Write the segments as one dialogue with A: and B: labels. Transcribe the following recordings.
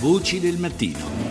A: Voci del mattino.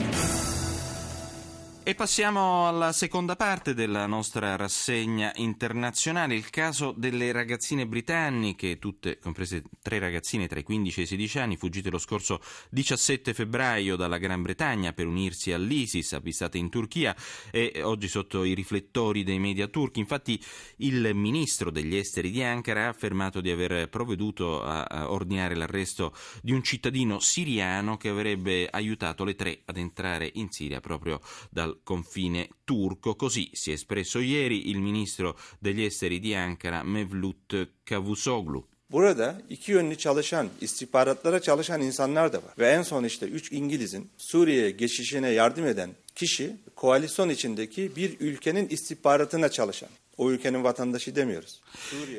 B: E passiamo alla seconda parte della nostra rassegna internazionale, il caso delle ragazzine britanniche, tutte comprese tre ragazzine tra i 15 e i 16 anni, fuggite lo scorso 17 febbraio dalla Gran Bretagna per unirsi all'ISIS, avvistate in Turchia e oggi sotto i riflettori dei media turchi. Infatti il ministro degli esteri di Ankara ha affermato di aver provveduto a ordinare l'arresto di un cittadino siriano che avrebbe aiutato le tre ad entrare in Siria proprio dal confine turco. Così si è espresso ieri il ministro degli esteri di Ankara, Mevlut Cavusoglu.
C: Burada iki yönlü çalışan, istihbaratlara çalışan insanlar da var. Ve en son işte üç İngiliz'in Suriye'ye geçişine yardım eden kişi koalisyon içindeki bir ülkenin istihbaratına çalışan. O ülkenin vatandaşı demiyoruz.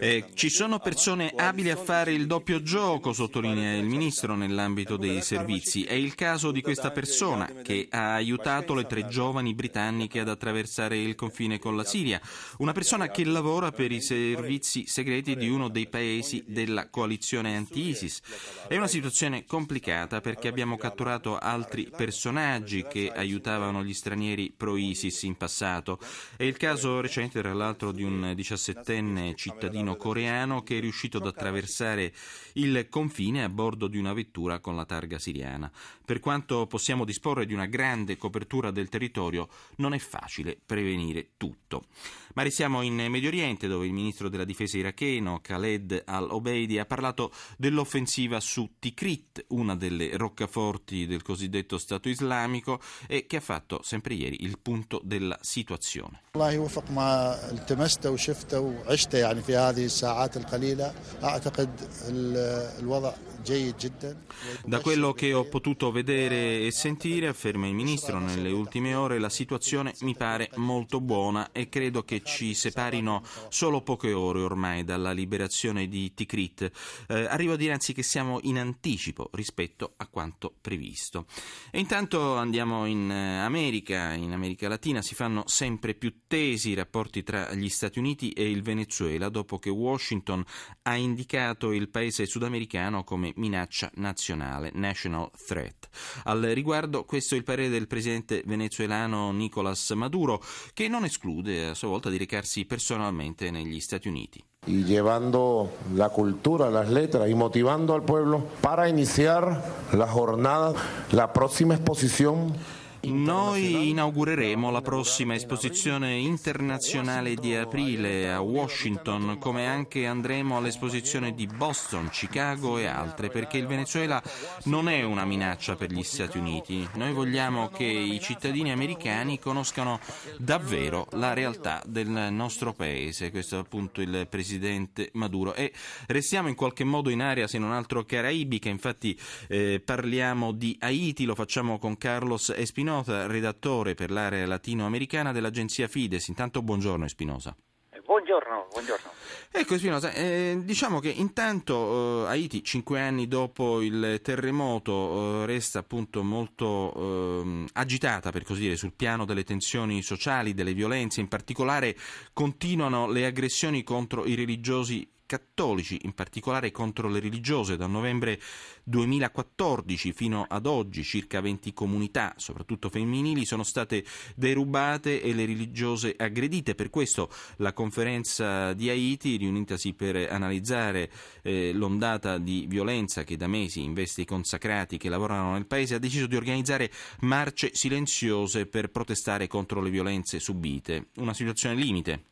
B: Eh, ci sono persone abili a fare il doppio gioco, sottolinea il ministro nell'ambito dei servizi. È il caso di questa persona che ha aiutato le tre giovani britanniche ad attraversare il confine con la Siria, una persona che lavora per i servizi segreti di uno dei paesi della coalizione anti-ISIS. È una situazione complicata perché abbiamo catturato altri personaggi che aiutavano gli stranieri pro-ISIS in passato. È il caso recente, tra l'altro, di un diciassettenne cittadino coreano che è riuscito ad attraversare il confine a bordo di una vettura con la targa siriana. Per quanto possiamo disporre di una grande copertura del territorio, non è facile prevenire tutto. Ma restiamo in Medio Oriente, dove il ministro della difesa iracheno Khaled al-Obeidi ha parlato dell'offensiva su Tikrit, una delle roccaforti del cosiddetto Stato islamico, e che ha fatto sempre ieri il punto della situazione. التمسته وشفته وعشته يعني في هذه الساعات القليلة. أعتقد الوضع Da quello che ho potuto vedere e sentire, afferma il Ministro, nelle ultime ore la situazione mi pare molto buona e credo che ci separino solo poche ore ormai dalla liberazione di Tikrit. Eh, arrivo a dire anzi che siamo in anticipo rispetto a quanto previsto. E intanto andiamo in eh, America, in America Latina si fanno sempre più tesi i rapporti tra gli Stati Uniti e il Venezuela dopo che Washington ha indicato il paese sudamericano come minaccia nazionale, national threat. Al riguardo questo è il parere del presidente venezuelano Nicolás Maduro, che non esclude a sua volta di recarsi personalmente negli Stati Uniti.
D: y llevando la cultura, las letras y motivando al pueblo para iniciar la jornada, la próxima exposición
B: Noi inaugureremo la prossima esposizione internazionale di aprile a Washington, come anche andremo all'esposizione di Boston, Chicago e altre, perché il Venezuela non è una minaccia per gli Stati Uniti. Noi vogliamo che i cittadini americani conoscano davvero la realtà del nostro paese. Questo è appunto il presidente Maduro. E restiamo in qualche modo in area, se non altro caraibica, infatti eh, parliamo di Haiti, lo facciamo con Carlos Espinosa Espinosa, redattore per l'area latinoamericana dell'agenzia Fides. Intanto buongiorno Espinosa.
E: Eh, buongiorno, buongiorno.
B: Ecco Spinosa, eh, diciamo che intanto eh, Haiti, cinque anni dopo il terremoto, eh, resta appunto molto eh, agitata, per così dire, sul piano delle tensioni sociali, delle violenze, in particolare continuano le aggressioni contro i religiosi cattolici, in particolare contro le religiose. Da novembre 2014 fino ad oggi circa 20 comunità, soprattutto femminili, sono state derubate e le religiose aggredite. Per questo la conferenza di Haiti, riunitasi per analizzare eh, l'ondata di violenza che da mesi investe i consacrati che lavorano nel paese, ha deciso di organizzare marce silenziose per protestare contro le violenze subite. Una situazione limite.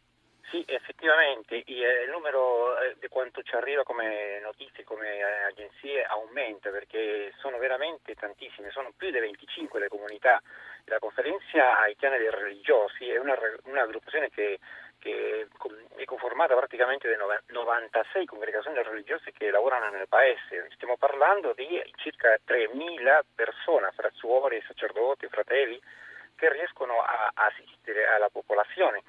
E: Sì, effettivamente il numero eh, di quanto ci arriva come notizie, come eh, agenzie aumenta perché sono veramente tantissime, sono più di 25 le comunità. La conferenza haitiana dei religiosi è una, un'aggruppazione che, che è conformata praticamente da 96 congregazioni religiose che lavorano nel paese. Stiamo parlando di circa 3.000 persone, fra suori, sacerdoti, fratelli, che riescono a assistere alla popolazione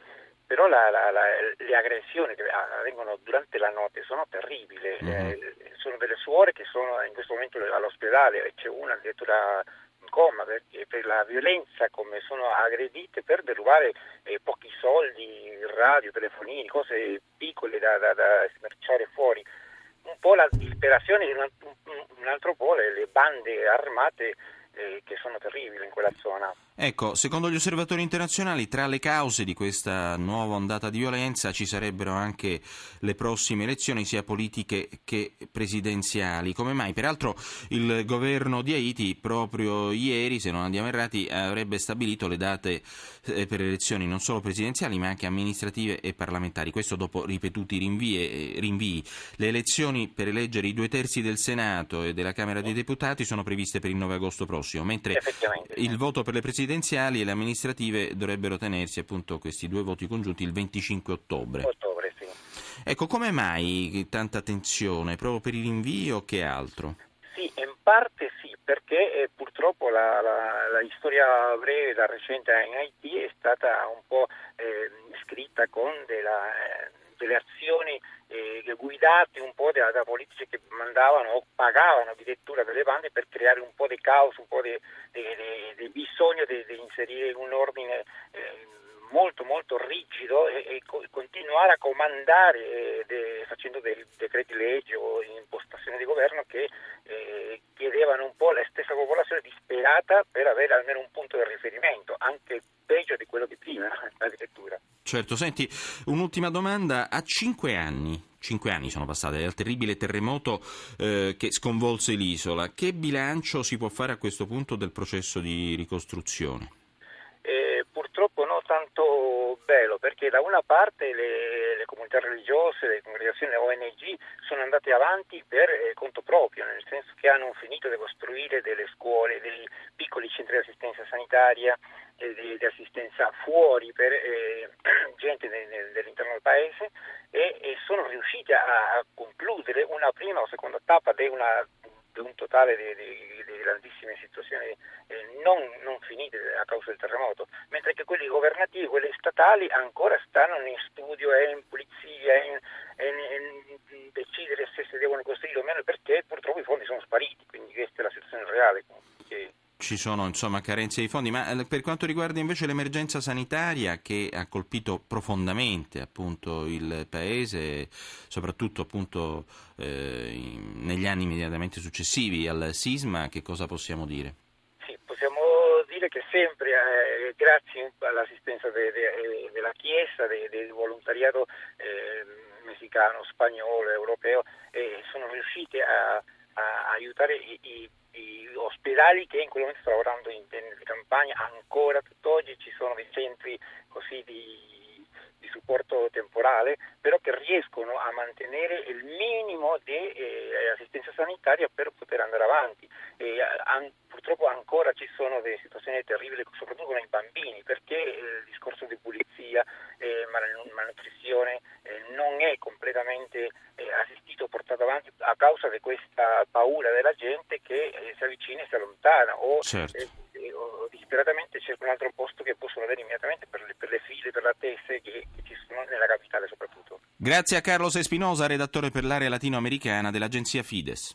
E: però la, la, la, le aggressioni che avvengono durante la notte sono terribili, mm-hmm. eh, sono delle suore che sono in questo momento all'ospedale, c'è una addirittura in coma perché per la violenza come sono aggredite per derubare eh, pochi soldi, radio, telefonini, cose piccole da, da, da smerciare fuori. Un po' la disperazione, un, un altro po' le, le bande armate eh, che sono terribili in quella zona.
B: Ecco, secondo gli osservatori internazionali, tra le cause di questa nuova ondata di violenza ci sarebbero anche le prossime elezioni, sia politiche che presidenziali. Come mai? Peraltro il governo di Haiti proprio ieri, se non andiamo errati, avrebbe stabilito le date eh, per le elezioni non solo presidenziali ma anche amministrative e parlamentari. Questo dopo ripetuti rinvii. rinvii. Le elezioni per eleggere i due terzi del Senato e della Camera dei Deputati sono previste per il 9 agosto prossimo, mentre il voto per le presidenziali presidenziali e le amministrative dovrebbero tenersi appunto questi due voti congiunti il 25 ottobre.
E: Ottobre, sì.
B: Ecco, come mai tanta tensione? Proprio per il rinvio o che altro?
E: Sì, in parte sì, perché eh, purtroppo la, la, la, storia breve, la recente in Haiti è stata un po' eh, scritta con della, eh, delle azioni eh, guidate un po' da, da, politici che mandavano o pagavano addirittura delle bande per creare un po' di caos, un po' di, bisogno di, inserire un ordine eh, molto molto rigido e, e co- continuare a comandare eh, de, facendo dei decreti legge o impostazioni di governo che chiedevano un po' la stessa popolazione disperata per avere almeno un punto di riferimento, anche peggio di quello di prima addirittura.
B: Certo, senti, un'ultima domanda. A cinque anni, cinque anni sono passati dal terribile terremoto eh, che sconvolse l'isola, che bilancio si può fare a questo punto del processo di ricostruzione?
E: Eh, purtroppo non tanto bello, perché da una parte le, comunità religiose, le congregazioni, le ONG sono andate avanti per eh, conto proprio, nel senso che hanno finito di costruire delle scuole, dei piccoli centri di assistenza sanitaria, eh, di, di, assistenza fuori per eh, gente de, de, dell'interno del paese e, e sono riusciti a, concludere una prima o seconda tappa di, una, di un totale di, di grandissime situazioni eh, non, non, finite a causa del terremoto, mentre che quelli governativi, quelli statali ancora stanno in studio e in pulizia, in, in, in decidere se si devono costruire o meno perché purtroppo i fondi sono spariti, quindi questa è la situazione reale. Che,
B: ci sono insomma carenze di fondi, ma eh, per quanto riguarda invece l'emergenza sanitaria che ha colpito profondamente appunto il paese, soprattutto appunto eh, negli anni immediatamente successivi al sisma, che cosa possiamo dire?
E: Sì, possiamo dire che sempre eh, grazie all'assistenza de, de, della Chiesa, de, del volontariato eh, messicano, spagnolo, europeo, eh, sono riusciti a, a aiutare i, i di ospedali che in quel momento sto lavorando in, in campagna. Ancora tutt'oggi ci sono dei centri così di, di, supporto temporale però che riescono a mantenere il minimo di eh, assistenza sanitaria per poter andare avanti e, an, purtroppo ancora ci sono delle situazioni terribili soprattutto con i bambini perché eh, il discorso di pulizia eh, malnutrizione eh, non è completamente eh, assistito portato avanti a causa di questa paura della gente che eh, si avvicina e si allontana o,
B: certo.
E: Disperatamente cerca un altro posto che possono avere immediatamente per le, per le file, per le attese che, che, ci sono nella capitale soprattutto.
B: Grazie a Carlos Espinosa, redattore per l'area latinoamericana dell'agenzia Fides.